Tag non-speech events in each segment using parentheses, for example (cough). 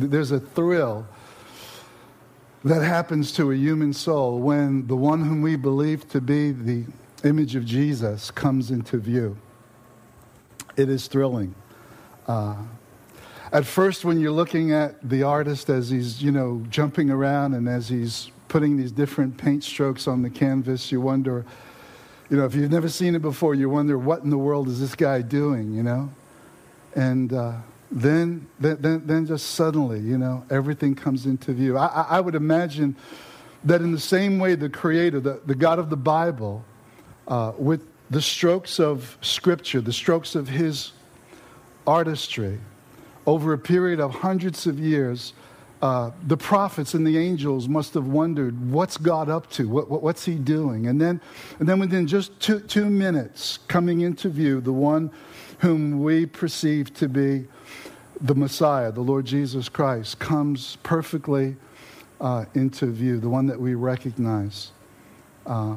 there's a thrill that happens to a human soul when the one whom we believe to be the image of Jesus comes into view. It is thrilling. Uh, at first, when you're looking at the artist as he's, you know, jumping around and as he's putting these different paint strokes on the canvas, you wonder, you know, if you've never seen it before, you wonder, what in the world is this guy doing, you know? And uh, then, then, then just suddenly, you know, everything comes into view. I, I would imagine that in the same way, the Creator, the, the God of the Bible, uh, with the strokes of Scripture, the strokes of His artistry, over a period of hundreds of years, uh, the prophets and the angels must have wondered, what's God up to? What, what, what's he doing? And then, and then within just two, two minutes, coming into view, the one whom we perceive to be the Messiah, the Lord Jesus Christ, comes perfectly uh, into view, the one that we recognize uh,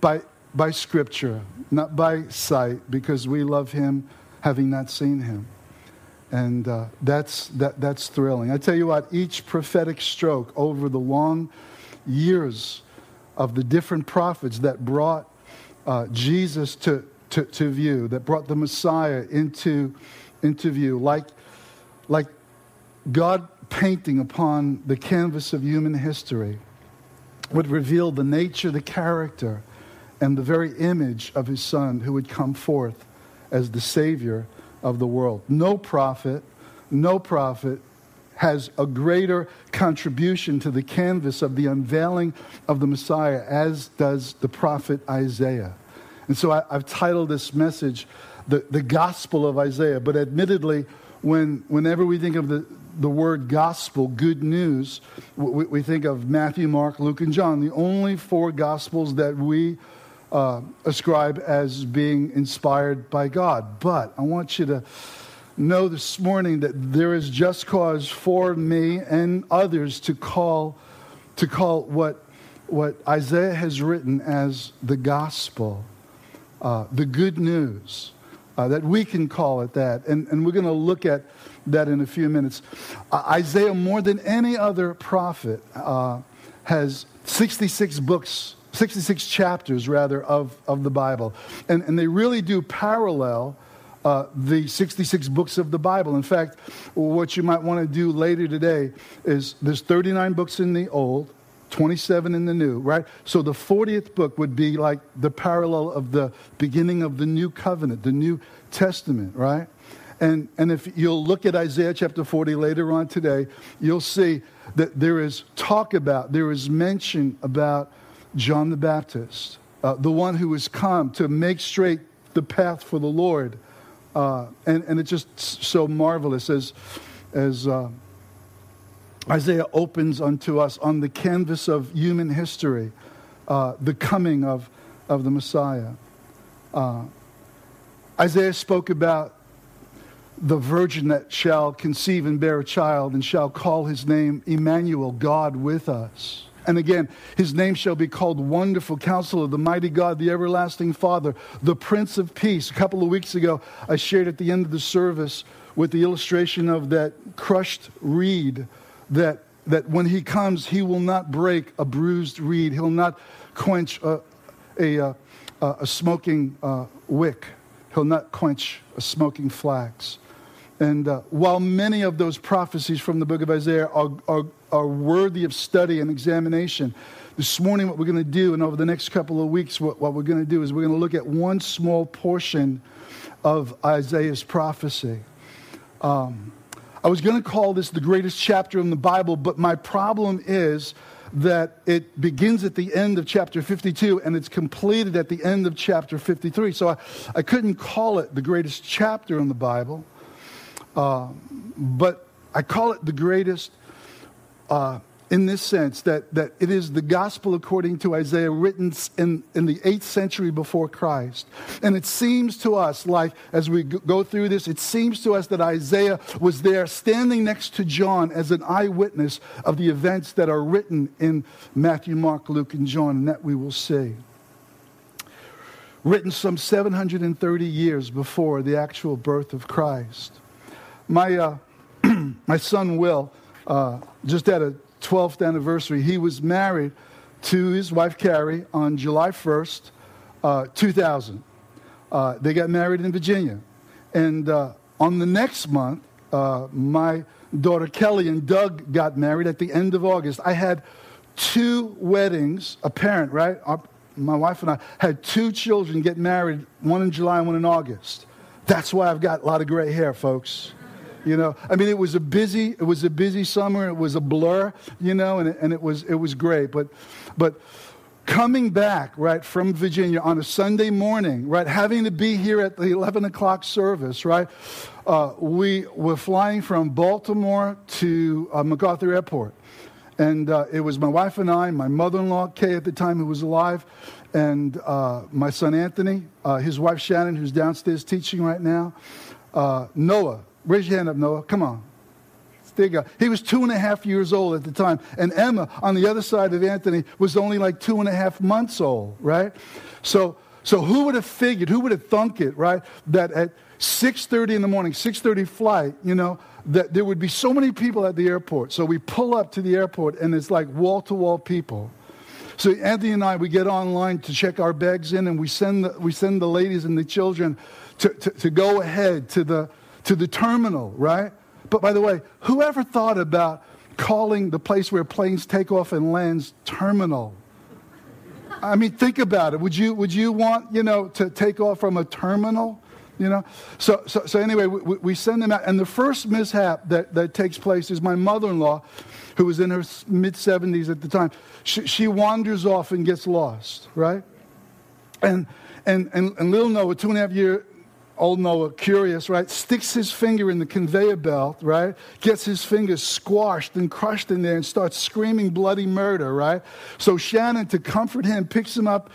by, by Scripture, not by sight, because we love him having not seen him. And uh, that's, that, that's thrilling. I tell you what, each prophetic stroke over the long years of the different prophets that brought uh, Jesus to, to, to, view, that brought the Messiah into, into view, like, like God painting upon the canvas of human history, would reveal the nature, the character, and the very image of his Son who would come forth as the Savior of the world. No prophet, no prophet has a greater contribution to the canvas of the unveiling of the Messiah as does the prophet Isaiah. And so I, have titled this message the, the Gospel of Isaiah. But admittedly, when, whenever we think of the, the word gospel, good news, we, we think of Matthew, Mark, Luke, and John, the only four gospels that we uh, ascribe as being inspired by God. But I want you to know this morning that there is just cause for me and others to call to call what what Isaiah has written as the gospel, uh, the good news, uh, that we can call it that. And, and we're going to look at that in a few minutes. Uh, Isaiah, more than any other prophet, uh, has 66 books 66 chapters, rather, of, of the Bible. And, and they really do parallel uh, the 66 books of the Bible. In fact, what you might want to do later today is there's 39 books in the Old, 27 in the New, right? So the 40th book would be like the parallel of the beginning of the New Covenant, the New Testament, right? And, and if you'll look at Isaiah chapter 40 later on today, you'll see that there is talk about, there is mention about John the Baptist, uh, the one who has come to make straight the path for the Lord. Uh, and, and it's just so marvelous as, as uh, Isaiah opens unto us on the canvas of human history uh, the coming of, of the Messiah. Uh, Isaiah spoke about the virgin that shall conceive and bear a child and shall call his name Emmanuel, God with us. And again, his name shall be called Wonderful Counselor, the Mighty God, the Everlasting Father, the Prince of Peace. A couple of weeks ago, I shared at the end of the service with the illustration of that crushed reed that, that when he comes, he will not break a bruised reed, he'll not quench a, a, a, a smoking uh, wick, he'll not quench a smoking flax. And uh, while many of those prophecies from the book of Isaiah are, are, are worthy of study and examination, this morning, what we're going to do, and over the next couple of weeks, what, what we're going to do is we're going to look at one small portion of Isaiah's prophecy. Um, I was going to call this the greatest chapter in the Bible, but my problem is that it begins at the end of chapter 52 and it's completed at the end of chapter 53. So I, I couldn't call it the greatest chapter in the Bible. Uh, but I call it the greatest uh, in this sense that, that it is the gospel according to Isaiah written in, in the 8th century before Christ. And it seems to us, like as we go through this, it seems to us that Isaiah was there standing next to John as an eyewitness of the events that are written in Matthew, Mark, Luke, and John, and that we will see. Written some 730 years before the actual birth of Christ. My, uh, (clears throat) my son Will uh, just had a 12th anniversary. He was married to his wife Carrie on July 1st, uh, 2000. Uh, they got married in Virginia. And uh, on the next month, uh, my daughter Kelly and Doug got married at the end of August. I had two weddings, a parent, right? Our, my wife and I had two children get married, one in July and one in August. That's why I've got a lot of gray hair, folks. You know, I mean, it was a busy, it was a busy summer. It was a blur, you know, and it, and it was it was great. But, but coming back right from Virginia on a Sunday morning, right, having to be here at the eleven o'clock service, right. Uh, we were flying from Baltimore to uh, MacArthur Airport. And uh, it was my wife and I, my mother in law, Kay, at the time, who was alive, and uh, my son Anthony, uh, his wife Shannon, who's downstairs teaching right now, uh, Noah. Raise your hand up, Noah. Come on. Go. He was two and a half years old at the time. And Emma, on the other side of Anthony, was only like two and a half months old, right? So, so who would have figured, who would have thunk it, right, that at 6.30 in the morning, 6.30 flight, you know, that there would be so many people at the airport. So we pull up to the airport, and it's like wall to wall people. So Anthony and I, we get online to check our bags in, and we send the, we send the ladies and the children to, to, to go ahead to the, to the terminal, right? But by the way, whoever thought about calling the place where planes take off and lands terminal? I mean, think about it. Would you, would you want, you know, to take off from a terminal? you know so, so, so anyway we, we, send them out and the first mishap that, that takes place is my mother-in-law who was in her mid-70s at the time she, she wanders off and gets lost right and, and, and, and little noah two and a half year old noah curious right? Sticks his finger in the conveyor belt right? Gets his fingers squashed and crushed in there and starts screaming bloody murder right? So shannon to comfort him picks him up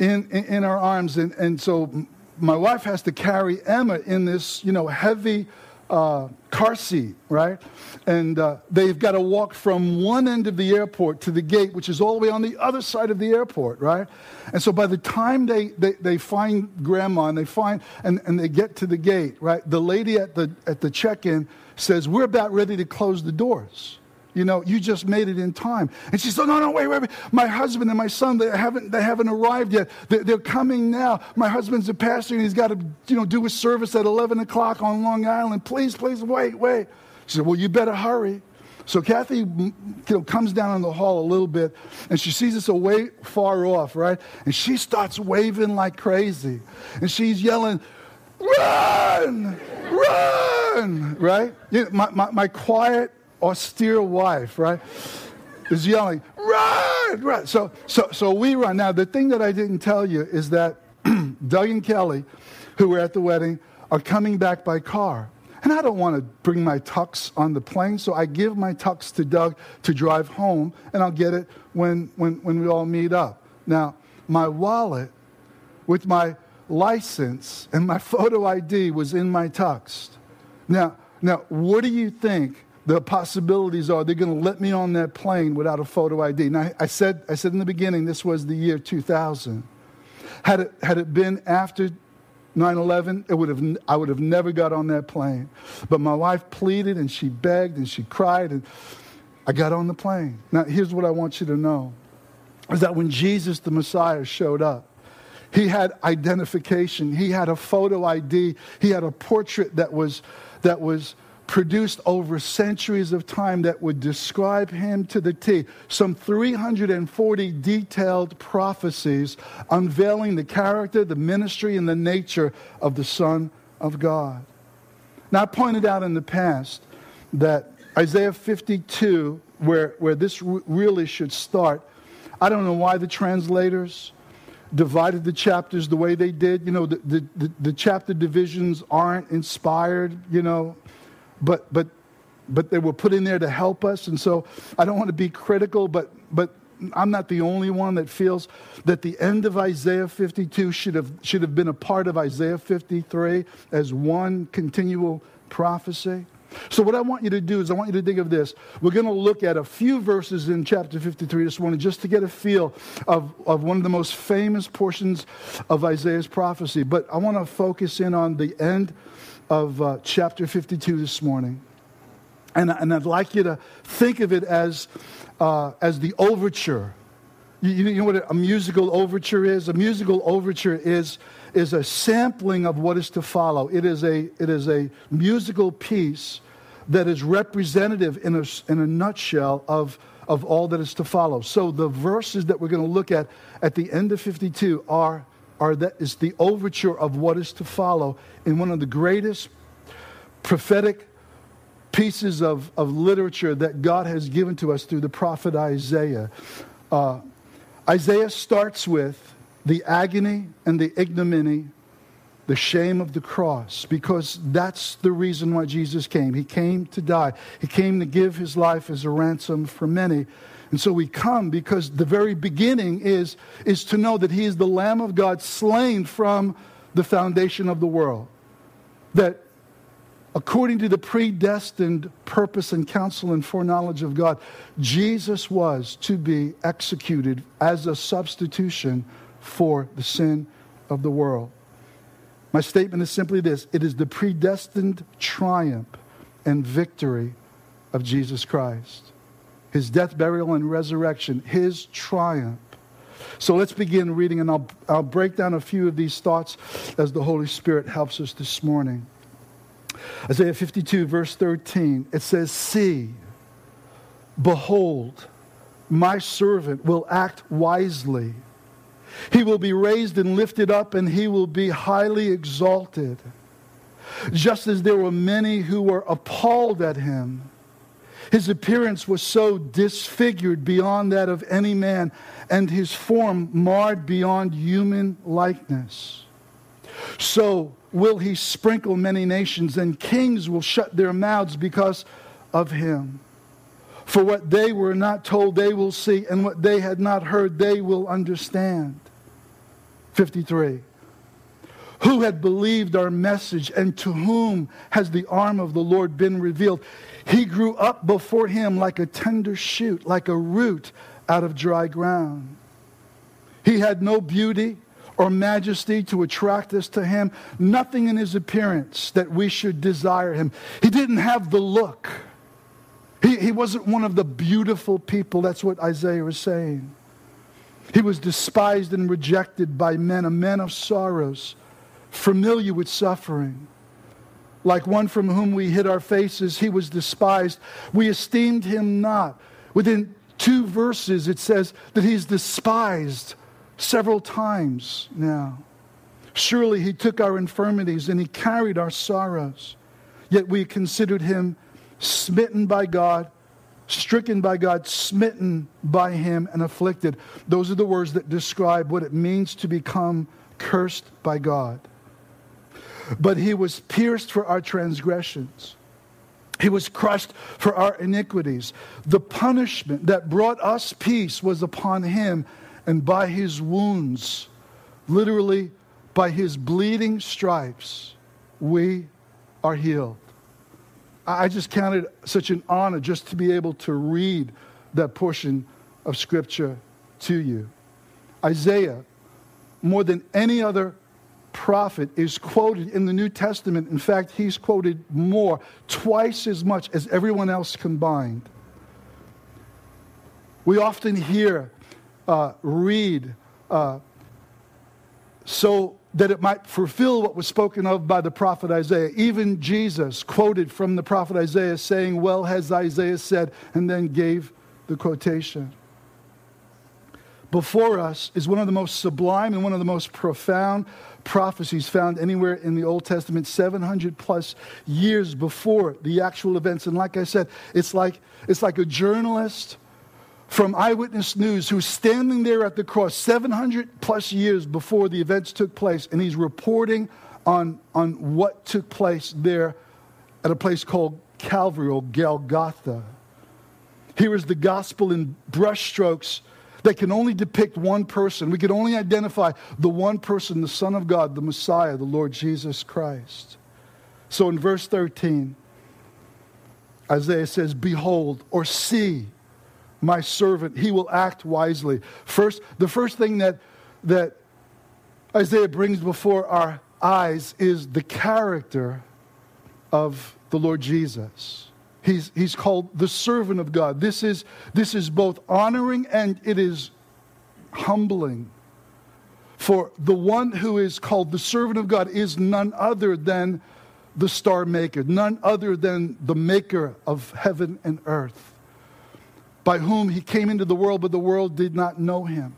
in, in, in our arms. And, and so my wife has to carry Emma in this, you know, heavy uh, car seat, right? And uh, they've got to walk from one end of the airport to the gate, which is all the way on the other side of the airport, right? And so by the time they, they, they find grandma and they find and, and they get to the gate, right, the lady at the at the check-in says, We're about ready to close the doors. You know, you just made it in time. And she said, No, no, wait, wait, wait. My husband and my son, they haven't, they haven't arrived yet. They're, they're coming now. My husband's a pastor and he's got to, you know, do a service at 11 o'clock on Long Island. Please, please, wait, wait. She said, Well, you better hurry. So Kathy you know, comes down in the hall a little bit and she sees us away far off, right? And she starts waving like crazy. And she's yelling, Run! Run! Right? You know, my, my, my quiet, austere wife, right, is yelling, run, run. So, so, so we run. Now, the thing that I didn't tell you is that (clears throat) Doug and Kelly, who were at the wedding, are coming back by car. And I don't want to bring my tux on the plane, so I give my tux to Doug to drive home, and I'll get it when, when, when we all meet up. Now, my wallet with my license and my (laughs) photo ID was in my tux. Now, now, what do you think the possibilities are they're going to let me on that plane without a photo ID. Now, I said, I said in the beginning this was the year 2000. Had it, had it been after 9 11, it would have, I would have never got on that plane. But my wife pleaded and she begged and she cried, and I got on the plane. Now, here's what I want you to know is that when Jesus the Messiah showed up, he had identification, he had a photo ID, he had a portrait that was, that was produced over centuries of time that would describe him to the T. Some 340 detailed prophecies unveiling the character, the ministry, and the nature of the Son of God. Now, I pointed out in the past that Isaiah 52, where, where this really should start, I don't know why the translators divided the chapters the way they did. You know, the, the, the, the chapter divisions aren't inspired, you know, but but but they were put in there to help us. And so I don't want to be critical, but but I'm not the only one that feels that the end of Isaiah 52 should have should have been a part of Isaiah 53 as one continual prophecy. So, what I want you to do is, I want you to think of this. We're going to look at a few verses in chapter 53 this morning just to get a feel of, of one of the most famous portions of Isaiah's prophecy. But I want to focus in on the end of uh, chapter 52 this morning. And, and I'd like you to think of it as, uh, as the overture. You, you know what a musical overture is? A musical overture is, is a sampling of what is to follow. It is a, it is a musical piece that is representative in a, in a nutshell of, of all that is to follow. So the verses that we're going to look at at the end of 52 are, are that is the overture of what is to follow in one of the greatest prophetic pieces of, of literature that God has given to us through the prophet Isaiah. Uh, Isaiah starts with the agony and the ignominy, the shame of the cross, because that's the reason why Jesus came. He came to die, He came to give His life as a ransom for many. And so we come because the very beginning is, is to know that He is the Lamb of God slain from the foundation of the world. That according to the predestined purpose and counsel and foreknowledge of God, Jesus was to be executed as a substitution for the sin of the world. My statement is simply this it is the predestined triumph and victory of Jesus Christ. His death, burial, and resurrection, his triumph. So let's begin reading, and I'll, I'll break down a few of these thoughts as the Holy Spirit helps us this morning. Isaiah 52, verse 13, it says, See, behold, my servant will act wisely. He will be raised and lifted up, and he will be highly exalted. Just as there were many who were appalled at him, his appearance was so disfigured beyond that of any man, and his form marred beyond human likeness. So will he sprinkle many nations, and kings will shut their mouths because of him. For what they were not told, they will see, and what they had not heard, they will understand. 53. Who had believed our message, and to whom has the arm of the Lord been revealed? He grew up before him like a tender shoot, like a root out of dry ground. He had no beauty or majesty to attract us to him, nothing in his appearance that we should desire him. He didn't have the look. He, he wasn't one of the beautiful people. That's what Isaiah was saying. He was despised and rejected by men, a man of sorrows, familiar with suffering. Like one from whom we hid our faces, he was despised. We esteemed him not. Within two verses, it says that he's despised several times now. Surely he took our infirmities and he carried our sorrows. Yet we considered him smitten by God, stricken by God, smitten by him, and afflicted. Those are the words that describe what it means to become cursed by God. But he was pierced for our transgressions. He was crushed for our iniquities. The punishment that brought us peace was upon him, and by his wounds, literally by his bleeding stripes, we are healed. I just counted such an honor just to be able to read that portion of Scripture to you. Isaiah, more than any other prophet, is quoted in the New Testament. In fact, he's quoted more, twice as much as everyone else combined. We often hear uh, read uh, so that it might fulfill what was spoken of by the prophet Isaiah. Even Jesus quoted from the prophet Isaiah, saying, Well has Isaiah said, and then gave the quotation. Before us is one of the most sublime and one of the most profound prophecies found anywhere in the Old Testament, 700 plus years before the actual events. And like I said, it's like, it's like a journalist from Eyewitness News who's standing there at the cross 700 plus years before the events took place, and he's reporting on, on what took place there at a place called Calvary or Golgotha. Here is the gospel in brushstrokes that can only depict one person. We can only identify the one person, the Son of God, the Messiah, the Lord Jesus Christ. So in verse 13, Isaiah says, Behold, or see, my servant, he will act wisely. First, the first thing that, that Isaiah brings before our eyes is the character of the Lord Jesus. He's, he's called the servant of God. This is, this is both honoring and it is humbling. For the one who is called the servant of God is none other than the star maker, none other than the maker of heaven and earth, by whom he came into the world, but the world did not know him.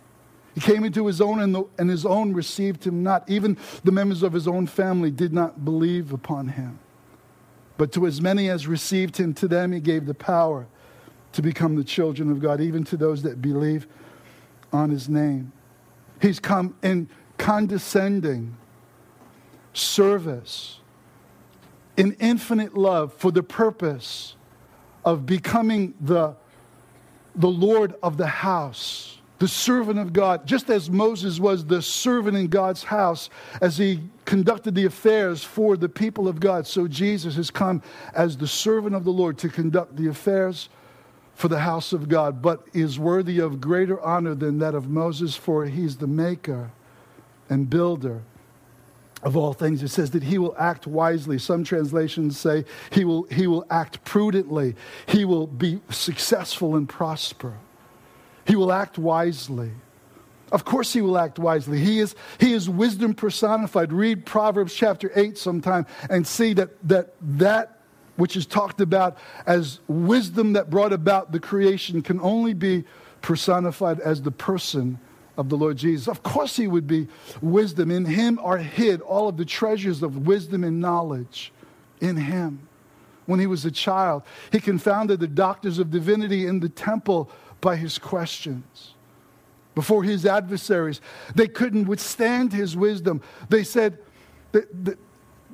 He came into his own, and, the, and his own received him not. Even the members of his own family did not believe upon him. But to as many as received him, to them he gave the power to become the children of God, even to those that believe on his name. He's come in condescending service, in infinite love for the purpose of becoming the, the Lord of the house the servant of God, just as Moses was the servant in God's house as he conducted the affairs for the people of God, so Jesus has come as the servant of the Lord to conduct the affairs for the house of God, but is worthy of greater honor than that of Moses, for he's the maker and builder of all things. It says that he will act wisely. Some translations say he will, he will act prudently, he will be successful and prosper. He will act wisely. Of course, he will act wisely. He is, he is wisdom personified. Read Proverbs chapter 8 sometime and see that, that that which is talked about as wisdom that brought about the creation can only be personified as the person of the Lord Jesus. Of course, he would be wisdom. In him are hid all of the treasures of wisdom and knowledge. In him. When he was a child, he confounded the doctors of divinity in the temple by his questions. Before his adversaries, they couldn't withstand his wisdom. They said, they,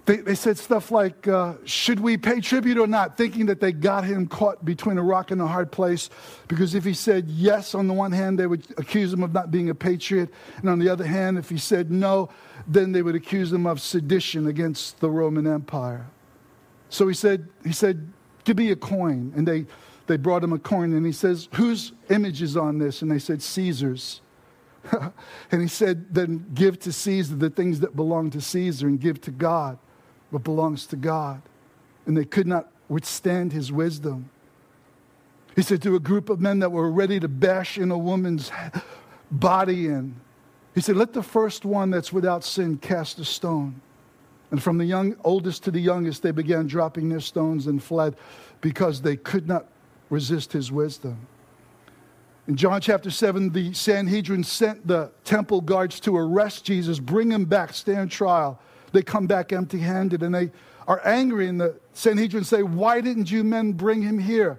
they, they said stuff like, uh, Should we pay tribute or not? Thinking that they got him caught between a rock and a hard place. Because if he said yes, on the one hand, they would accuse him of not being a patriot. And on the other hand, if he said no, then they would accuse him of sedition against the Roman Empire. So he said, he said, Give me a coin. And they they brought him a coin and he says, Whose image is on this? And they said, Caesar's. (laughs) and he said, Then give to Caesar the things that belong to Caesar and give to God what belongs to God. And they could not withstand his wisdom. He said to a group of men that were ready to bash in a woman's (laughs) body in, he said, Let the first one that's without sin cast a stone. And from the young, oldest to the youngest, they began dropping their stones and fled because they could not resist his wisdom. In John chapter 7, the Sanhedrin sent the temple guards to arrest Jesus, bring him back, stand trial. They come back empty handed and they are angry, and the Sanhedrin say, Why didn't you men bring him here?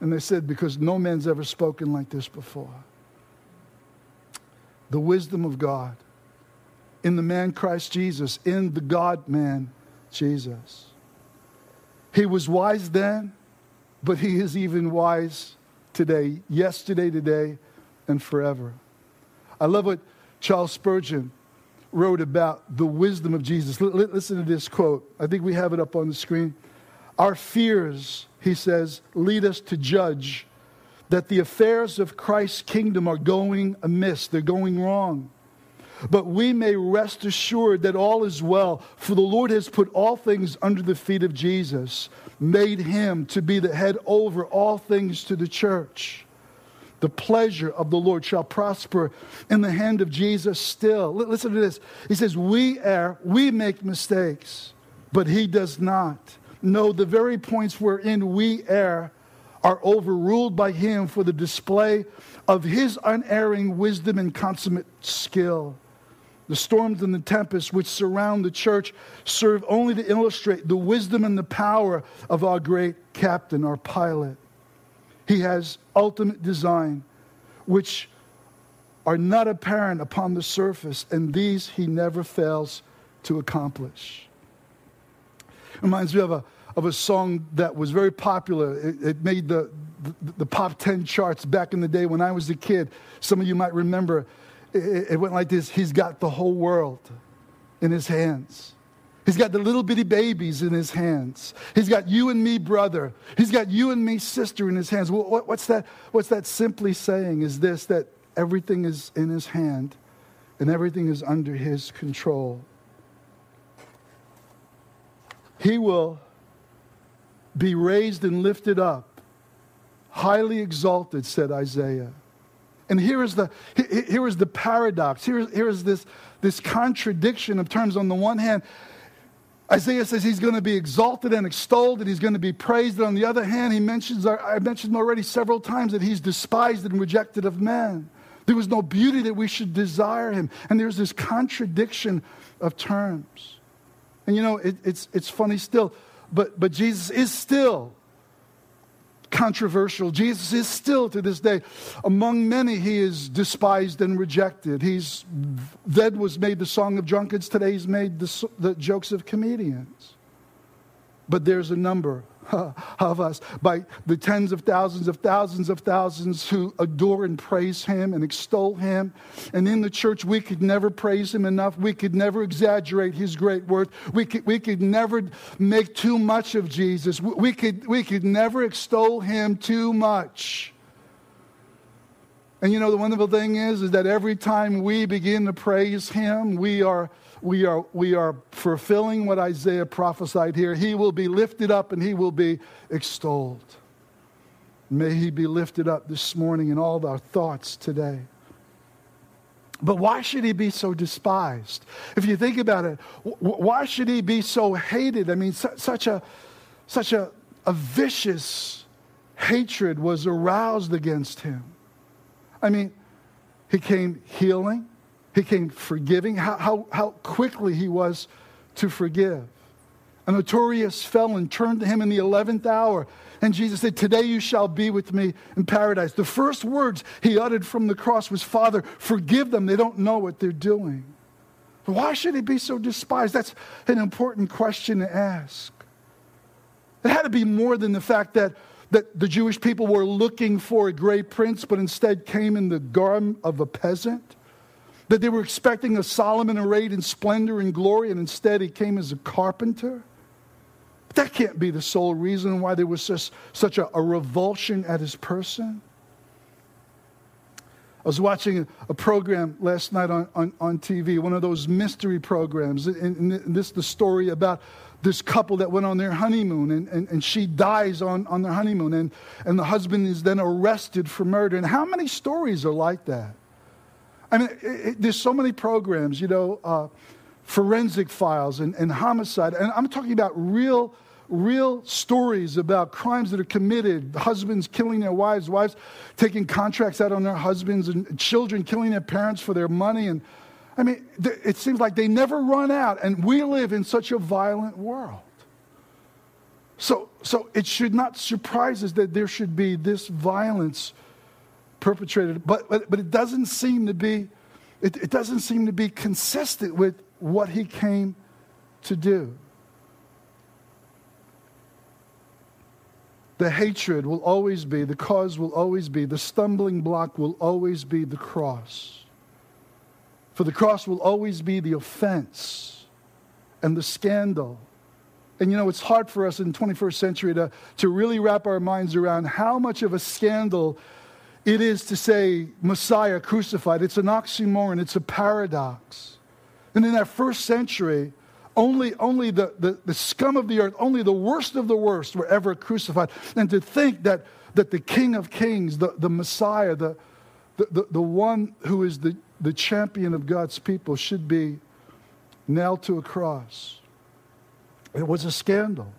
And they said, Because no man's ever spoken like this before. The wisdom of God in the man Christ Jesus, in the God man Jesus. He was wise then, but he is even wise today, yesterday, today, and forever. I love what Charles Spurgeon wrote about the wisdom of Jesus. listen to this quote. I think we have it up on the screen. Our fears, he says, lead us to judge that the affairs of Christ's kingdom are going amiss, they're going wrong. But we may rest assured that all is well, for the Lord has put all things under the feet of Jesus, made him to be the head over all things to the church. The pleasure of the Lord shall prosper in the hand of Jesus still. Listen to this. He says, We err, we make mistakes, but he does not. No, the very points wherein we err are overruled by him for the display of his unerring wisdom and consummate skill. The storms and the tempests which surround the church serve only to illustrate the wisdom and the power of our great captain, our pilot. He has ultimate design, which are not apparent upon the surface, and these he never fails to accomplish. Reminds me of a, of a song that was very popular. It, it made the, the, the pop 10 charts back in the day when I was a kid. Some of you might remember it went like this He's got the whole world in his hands. He's got the little bitty babies in his hands. He's got you and me, brother. He's got you and me, sister, in his hands. what's, that, what's that simply saying? Is this that everything is in his hand and everything is under his control. He will be raised and lifted up, highly exalted, said Isaiah. And here is the, here is the paradox. Here, here is this, this contradiction of terms. On the one hand, Isaiah says he's going to be exalted and extolled and he's going to be praised. And on the other hand, he mentions, uh, I mentioned already several times that he's despised and rejected of men. There was no beauty that we should desire him. And there's this contradiction of terms. And you know, it, it's, it's funny still, but, but Jesus is still controversial. Jesus is still to this day, among many, he is despised and rejected. He's then was made the song of drunkards. Today he's made the, the jokes of comedians. But there's a number (laughs) of us, by the tens of thousands of thousands of thousands who adore and praise him and extol him. And in the church, we could never praise him enough. We could never exaggerate his great worth. We could, we could never make too much of Jesus. We could, we could never extol him too much. And you know, the wonderful thing is, is that every time we begin to praise him, we are we are, we are fulfilling what Isaiah prophesied here. He will be lifted up and he will be extolled. May he be lifted up this morning in all our thoughts today. But why should he be so despised? If you think about it, why should he be so hated? I mean, such a, such a, a vicious hatred was aroused against him. I mean, he came healing, he came forgiving, how, how, how quickly he was to forgive. A notorious felon turned to him in the 11th hour, and Jesus said, Today you shall be with me in paradise. The first words he uttered from the cross was, Father, forgive them. They don't know what they're doing. Why should he be so despised? That's an important question to ask. It had to be more than the fact that, that the Jewish people were looking for a great prince, but instead came in the garb of a peasant that they were expecting a Solomon arrayed in splendor and glory, and instead he came as a carpenter. But that can't be the sole reason why there was such, such a, a revulsion at his person. I was watching a, program last night on, on, on, TV, one of those mystery programs. And, and this is the story about this couple that went on their honeymoon, and, and, and she dies on, on their honeymoon, and, and the husband is then arrested for murder. And how many stories are like that? I mean, it, it, there's so many programs, you know, uh, forensic files and, and homicide. And I'm talking about real, real stories about crimes that are committed husbands killing their wives, wives taking contracts out on their husbands, and children killing their parents for their money. And I mean, it seems like they never run out. And we live in such a violent world. So, so it should not surprise us that there should be this violence perpetrated, but, but, but it doesn't seem to be, it, it doesn't seem to be consistent with what he came to do. The hatred will always be, the cause will always be, the stumbling block will always be the cross. For the cross will always be the offense and the scandal. And you know, it's hard for us in the 21st century to, to really wrap our minds around how much of a scandal it is to say Messiah crucified. It's an oxymoron, it's a paradox. And in that first century, only, only the, the, the scum of the earth, only the worst of the worst were ever crucified. And to think that, that the King of Kings, the, the Messiah, the, the, the, the one who is the, the champion of God's people, should be nailed to a cross. It was a scandal.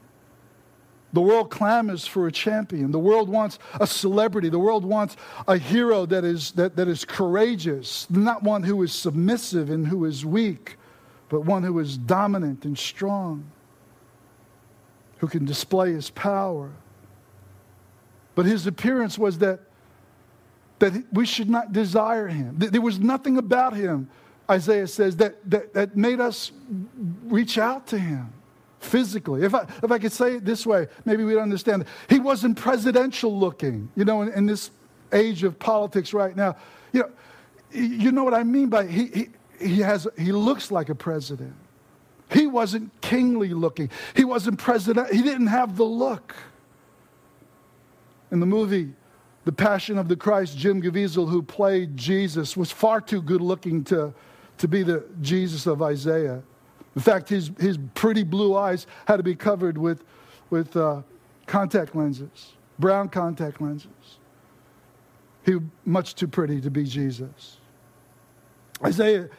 The world clamors for a champion. The world wants a celebrity. The world wants a hero that is, that, that is courageous, not one who is submissive and who is weak, but one who is dominant and strong, who can display his power. But his appearance was that, that we should not desire him. There was nothing about him, Isaiah says, that, that, that made us reach out to him physically. If I, if I could say it this way, maybe we'd understand. He wasn't presidential looking, you know, in, in this age of politics right now. You know, you know what I mean by he, he, he, has, he looks like a president. He wasn't kingly looking. He wasn't president. He didn't have the look. In the movie, The Passion of the Christ, Jim Caviezel, who played Jesus, was far too good looking to, to be the Jesus of Isaiah. In fact, his, his pretty blue eyes had to be covered with, with, uh, contact lenses, brown contact lenses. He was much too pretty to be Jesus. Isaiah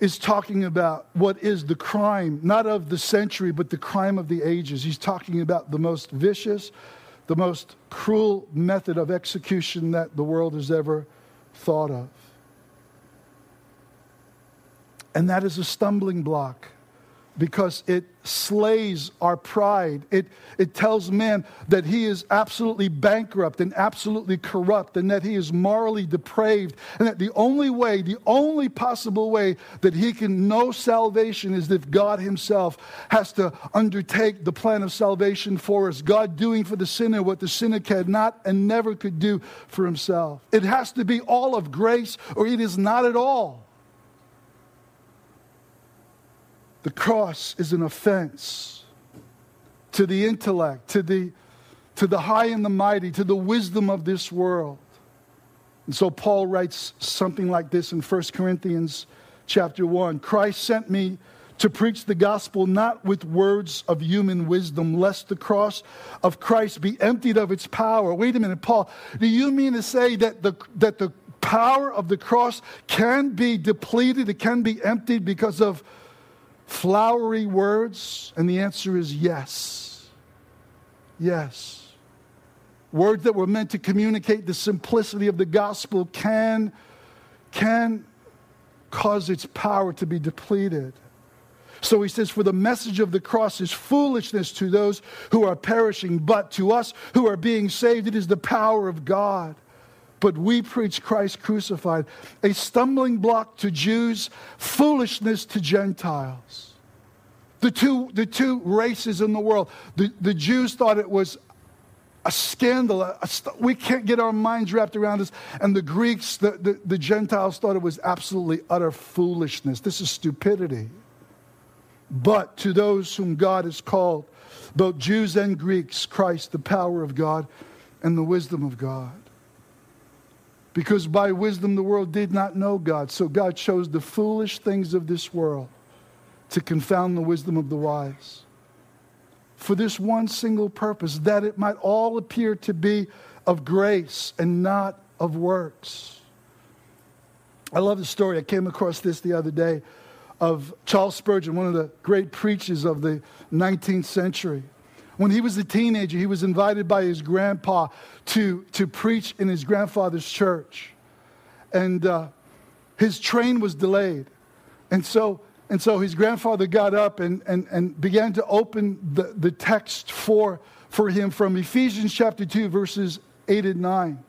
is talking about what is the crime, not of the century, but the crime of the ages. He's talking about the most vicious, the most cruel method of execution that the world has ever thought of. And that is a stumbling block because it slays our pride. It, it tells man that he is absolutely bankrupt and absolutely corrupt and that he is morally depraved and that the only way, the only possible way that he can know salvation is if God himself has to undertake the plan of salvation for us. God doing for the sinner what the sinner cannot and never could do for himself. It has to be all of grace or it is not at all. The cross is an offense to the intellect, to the, to the high and the mighty, to the wisdom of this world. And so Paul writes something like this in 1 Corinthians chapter 1 Christ sent me to preach the gospel not with words of human wisdom, lest the cross of Christ be emptied of its power. Wait a minute, Paul, do you mean to say that the, that the power of the cross can be depleted, it can be emptied because of flowery words? And the answer is yes. Yes. Words that were meant to communicate the simplicity of the gospel can, can cause its power to be depleted. So he says, For the message of the cross is foolishness to those who are perishing, but to us who are being saved, it is the power of God but we preach Christ crucified, a stumbling block to Jews, foolishness to Gentiles. The two, the two races in the world, the, the Jews thought it was a scandal. A st- we can't get our minds wrapped around this. And the Greeks, the, the, the Gentiles thought it was absolutely utter foolishness. This is stupidity. But to those whom God has called, both Jews and Greeks, Christ, the power of God and the wisdom of God. Because by wisdom the world did not know God. So God chose the foolish things of this world to confound the wisdom of the wise. For this one single purpose, that it might all appear to be of grace and not of works. I love the story. I came across this the other day of Charles Spurgeon, one of the great preachers of the 19th century. When he was a teenager, he was invited by his grandpa to, to preach in his grandfather's church. And uh, his train was delayed. And so, and so his grandfather got up and, and, and began to open the, the text for, for him from Ephesians chapter 2, verses 8 and 9.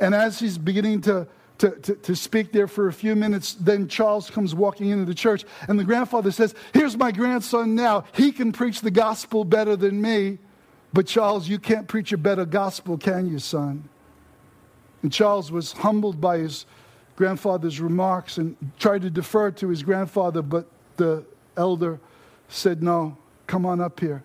And as he's beginning to, to, to, to, speak there for a few minutes. Then Charles comes walking into the church, and the grandfather says, Here's my grandson now. He can preach the gospel better than me. But Charles, you can't preach a better gospel, can you, son? And Charles was humbled by his grandfather's remarks and tried to defer to his grandfather, but the elder said, No, come on up here.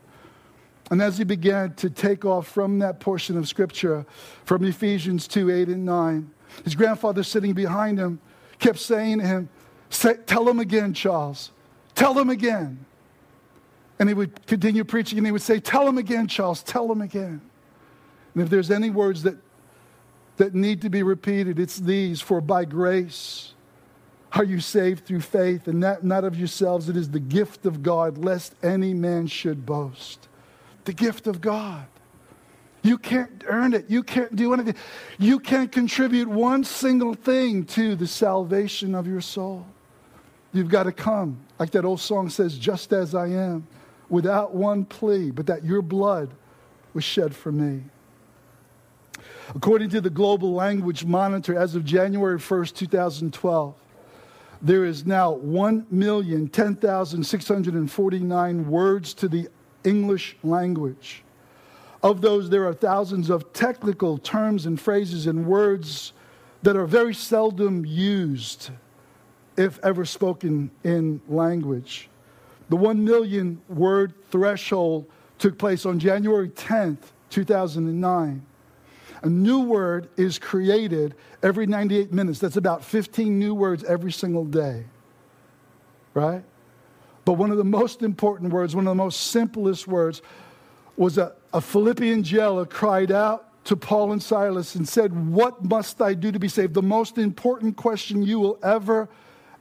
And as he began to take off from that portion of scripture, from Ephesians 2 8 and 9, his grandfather sitting behind him kept saying to him, Tell him again, Charles. Tell him again. And he would continue preaching and he would say, Tell him again, Charles. Tell him again. And if there's any words that, that need to be repeated, it's these For by grace are you saved through faith, and that not of yourselves. It is the gift of God, lest any man should boast. The gift of God. You can't earn it. You can't do anything. You can't contribute one single thing to the salvation of your soul. You've got to come, like that old song says, just as I am, without one plea, but that your blood was shed for me. According to the Global Language Monitor, as of January 1st, 2012, there is now 1,010,649 words to the English language. Of those, there are thousands of technical terms and phrases and words that are very seldom used, if ever spoken in language. The 1 million word threshold took place on January 10th, 2009. A new word is created every 98 minutes. That's about 15 new words every single day. Right? But one of the most important words, one of the most simplest words, was a, a Philippian jailer cried out to Paul and Silas and said, What must I do to be saved? The most important question you will ever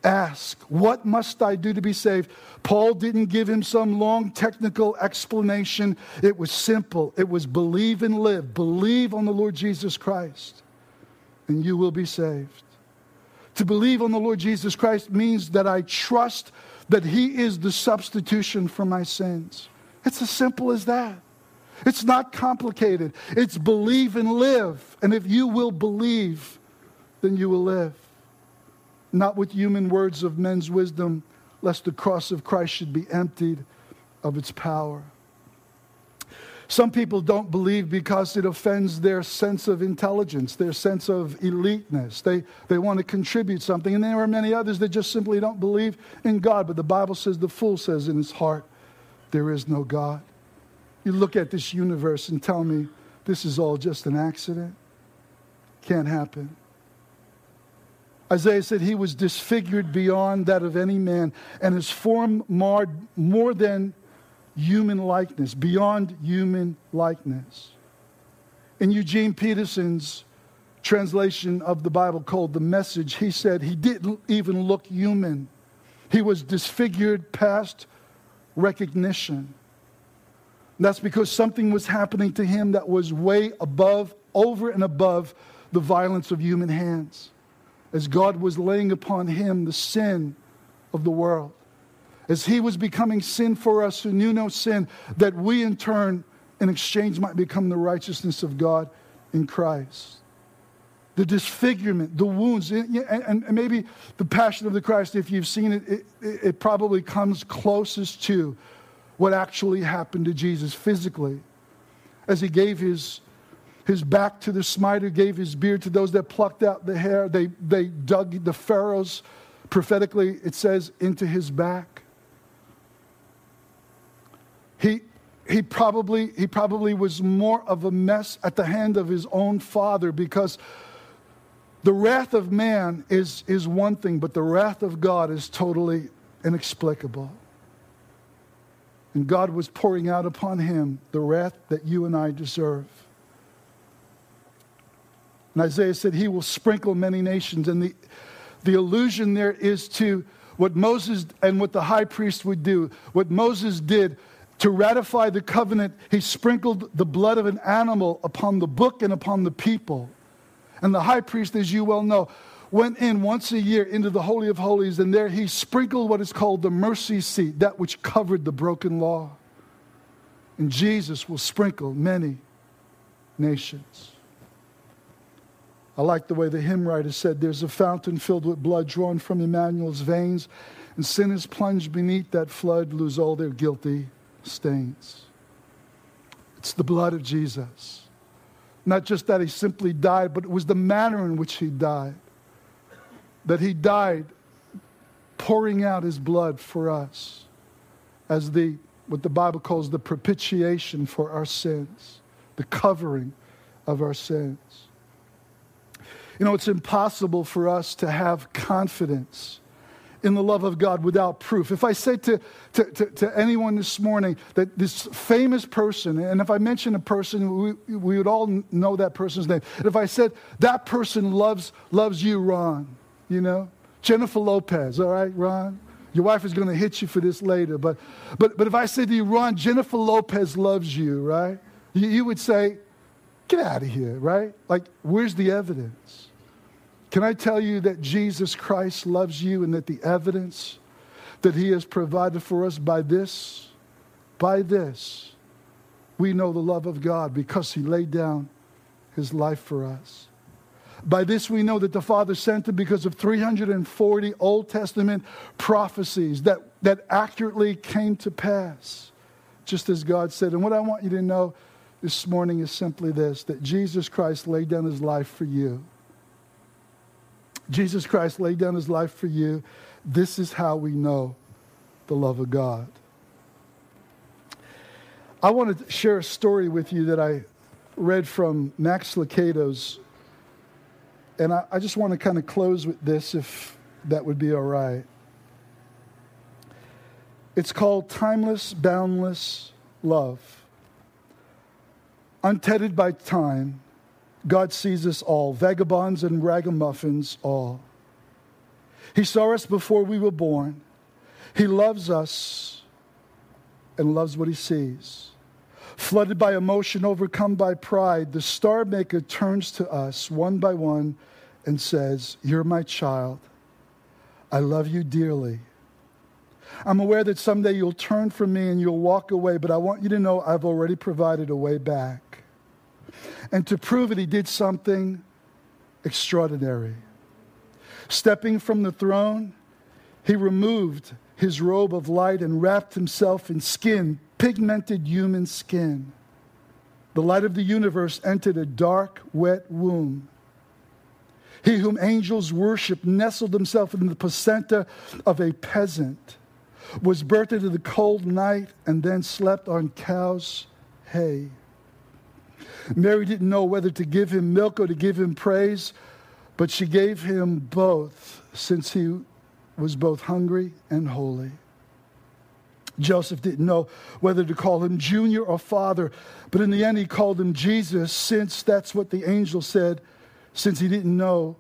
ask. What must I do to be saved? Paul didn't give him some long technical explanation. It was simple. It was believe and live. Believe on the Lord Jesus Christ, and you will be saved. To believe on the Lord Jesus Christ means that I trust that he is the substitution for my sins. It's as simple as that. It's not complicated. It's believe and live. And if you will believe, then you will live. Not with human words of men's wisdom, lest the cross of Christ should be emptied of its power. Some people don't believe because it offends their sense of intelligence, their sense of eliteness. They, they want to contribute something. And there are many others that just simply don't believe in God. But the Bible says the fool says in his heart, There is no God. You look at this universe and tell me this is all just an accident? Can't happen. Isaiah said he was disfigured beyond that of any man, and his form marred more than human likeness, beyond human likeness. In Eugene Peterson's translation of the Bible called The Message, he said he didn't even look human. He was disfigured past recognition. That's because something was happening to him that was way above, over and above the violence of human hands. As God was laying upon him the sin of the world. As he was becoming sin for us who knew no sin, that we in turn, in exchange, might become the righteousness of God in Christ. The disfigurement, the wounds, and, maybe the passion of the Christ, if you've seen it, it, it probably comes closest to what actually happened to Jesus physically as he gave his, his back to the smiter, gave his beard to those that plucked out the hair. They, they dug the furrows, prophetically, it says, into his back. He, he, probably, he probably was more of a mess at the hand of his own father because the wrath of man is, is one thing, but the wrath of God is totally inexplicable. And God was pouring out upon him the wrath that you and I deserve. And Isaiah said, He will sprinkle many nations. And the, the allusion there is to what Moses and what the high priest would do. What Moses did to ratify the covenant, he sprinkled the blood of an animal upon the book and upon the people. And the high priest, as you well know, went in once a year into the Holy of Holies, and there he sprinkled what is called the mercy seat, that which covered the broken law. And Jesus will sprinkle many nations. I like the way the hymn writer said there's a fountain filled with blood drawn from Emmanuel's veins, and sinners plunged beneath that flood lose all their guilty stains. It's the blood of Jesus. Not just that he simply died, but it was the manner in which he died that he died pouring out his blood for us as the what the Bible calls the propitiation for our sins, the covering of our sins. You know, it's impossible for us to have confidence in the love of God without proof. If I say to, to, to, to, anyone this morning that this famous person, and if I mention a person, we, we would all know that person's name. And if I said, that person loves, loves you, Ron, you know? Jennifer Lopez, all right, Ron? Your wife is going to hit you for this later. But, but, but if I said to you, Ron, Jennifer Lopez loves you, right? You, you would say, get out of here, right? Like, where's the evidence? Can I tell you that Jesus Christ loves you and that the evidence that he has provided for us by this, by this, we know the love of God because he laid down his life for us. By this we know that the Father sent him because of 340 Old Testament prophecies that, that accurately came to pass, just as God said. And what I want you to know this morning is simply this that Jesus Christ laid down his life for you. Jesus Christ laid down his life for you. This is how we know the love of God. I want to share a story with you that I read from Max Lucado's and I, I just want to kind of close with this, if that would be all right. It's called Timeless, Boundless Love. untethered by time, God sees us all, vagabonds and ragamuffins all. He saw us before we were born. He loves us and loves what he sees. Flooded by emotion, overcome by pride, the star maker turns to us one by one and says, You're my child. I love you dearly. I'm aware that someday you'll turn from me and you'll walk away, but I want you to know I've already provided a way back. And to prove it, he did something extraordinary. Stepping from the throne, he removed his robe of light and wrapped himself in skin, pigmented human skin. The light of the universe entered a dark, wet womb. He whom angels worship nestled himself in the placenta of a peasant, was birthed into the cold night, and then slept on cow's hay. Mary didn't know whether to give him milk or to give him praise, but she gave him both since he was both hungry and holy. Joseph didn't know whether to call him junior or father, but in the end he called him Jesus, since that's what the angel said, since he didn't know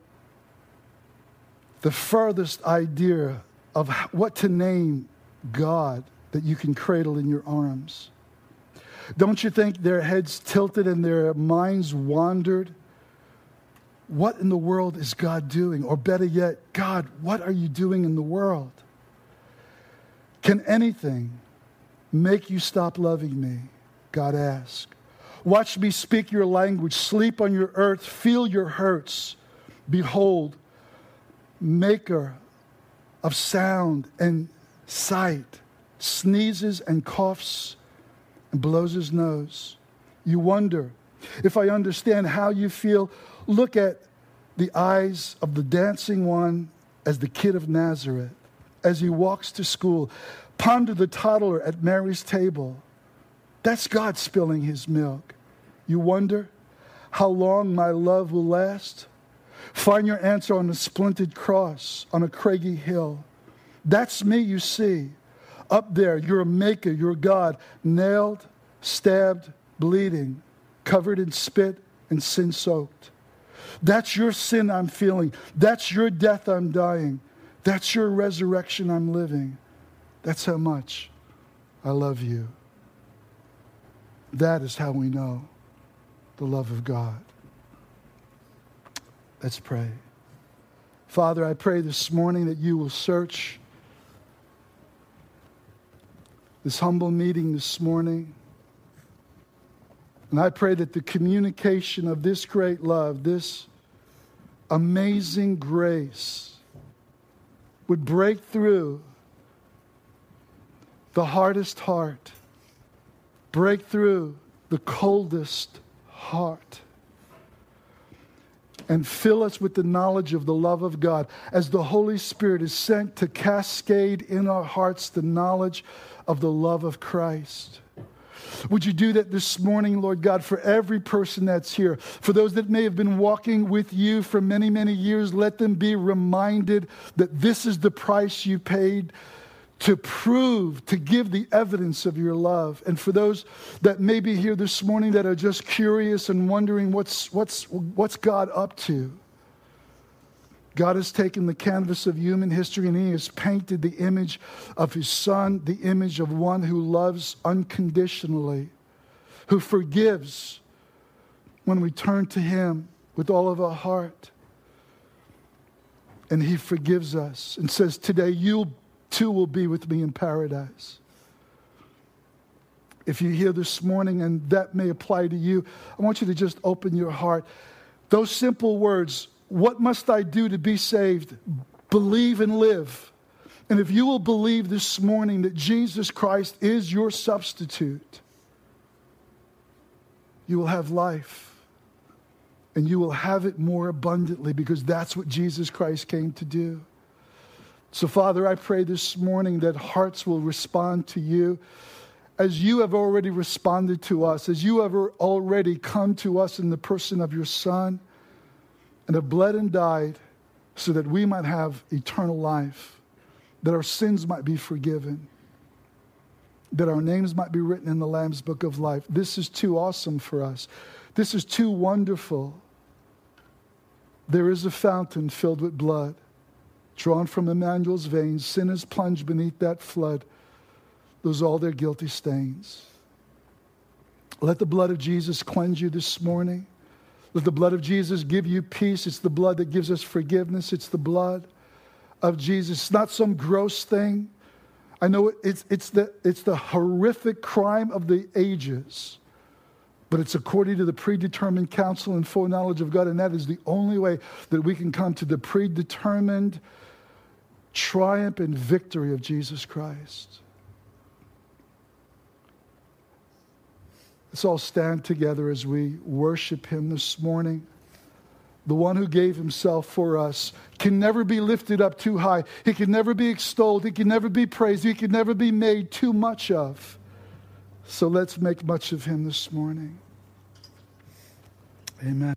the furthest idea of what to name God that you can cradle in your arms. Don't you think their heads tilted and their minds wandered? What in the world is God doing? Or better yet, God, what are you doing in the world? Can anything make you stop loving me? God asked. Watch me speak your language, sleep on your earth, feel your hurts. Behold, maker of sound and sight, sneezes and coughs and blows his nose. You wonder if I understand how you feel. Look at the eyes of the dancing one as the kid of Nazareth, as he walks to school. Ponder the toddler at Mary's table. That's God spilling his milk. You wonder how long my love will last? Find your answer on a splintered cross on a craggy hill. That's me, you see. Up there, you're a maker, you're God, nailed, stabbed, bleeding, covered in spit and sin soaked. That's your sin I'm feeling. That's your death I'm dying. That's your resurrection I'm living. That's how much I love you. That is how we know the love of God. Let's pray. Father, I pray this morning that you will search this humble meeting this morning. And I pray that the communication of this great love, this amazing grace, would break through the hardest heart, break through the coldest heart and fill us with the knowledge of the love of God as the Holy Spirit is sent to cascade in our hearts the knowledge of the love of Christ. Would you do that this morning, Lord God, for every person that's here? For those that may have been walking with you for many, many years, let them be reminded that this is the price you paid to prove, to give the evidence of your love. And for those that may be here this morning that are just curious and wondering what's, what's, what's God up to, God has taken the canvas of human history and He has painted the image of His Son, the image of one who loves unconditionally, who forgives when we turn to Him with all of our heart. And He forgives us and says, Today you'll too will be with me in paradise. If you're here this morning and that may apply to you, I want you to just open your heart. Those simple words, what must I do to be saved? Believe and live. And if you will believe this morning that Jesus Christ is your substitute, you will have life. And you will have it more abundantly because that's what Jesus Christ came to do. So, Father, I pray this morning that hearts will respond to you as you have already responded to us, as you have already come to us in the person of your Son and have bled and died so that we might have eternal life, that our sins might be forgiven. that our names might be written in the Lamb's book of life. This is too awesome for us. This is too wonderful. There is a fountain filled with blood, drawn from Emmanuel's veins. Sinners plunged beneath that flood. Those all their guilty stains. Let the blood of Jesus cleanse you this morning. Let the blood of Jesus give you peace. It's the blood that gives us forgiveness. It's the blood of Jesus. It's not some gross thing. I know it's, it's, the, it's the horrific crime of the ages, but it's according to the predetermined counsel and foreknowledge of God, and that is the only way that we can come to the predetermined triumph and victory of Jesus Christ. Let's all stand together as we worship Him this morning the one who gave himself for us, can never be lifted up too high. He can never be extolled. He can never be praised. He can never be made too much of. So let's make much of him this morning. Amen.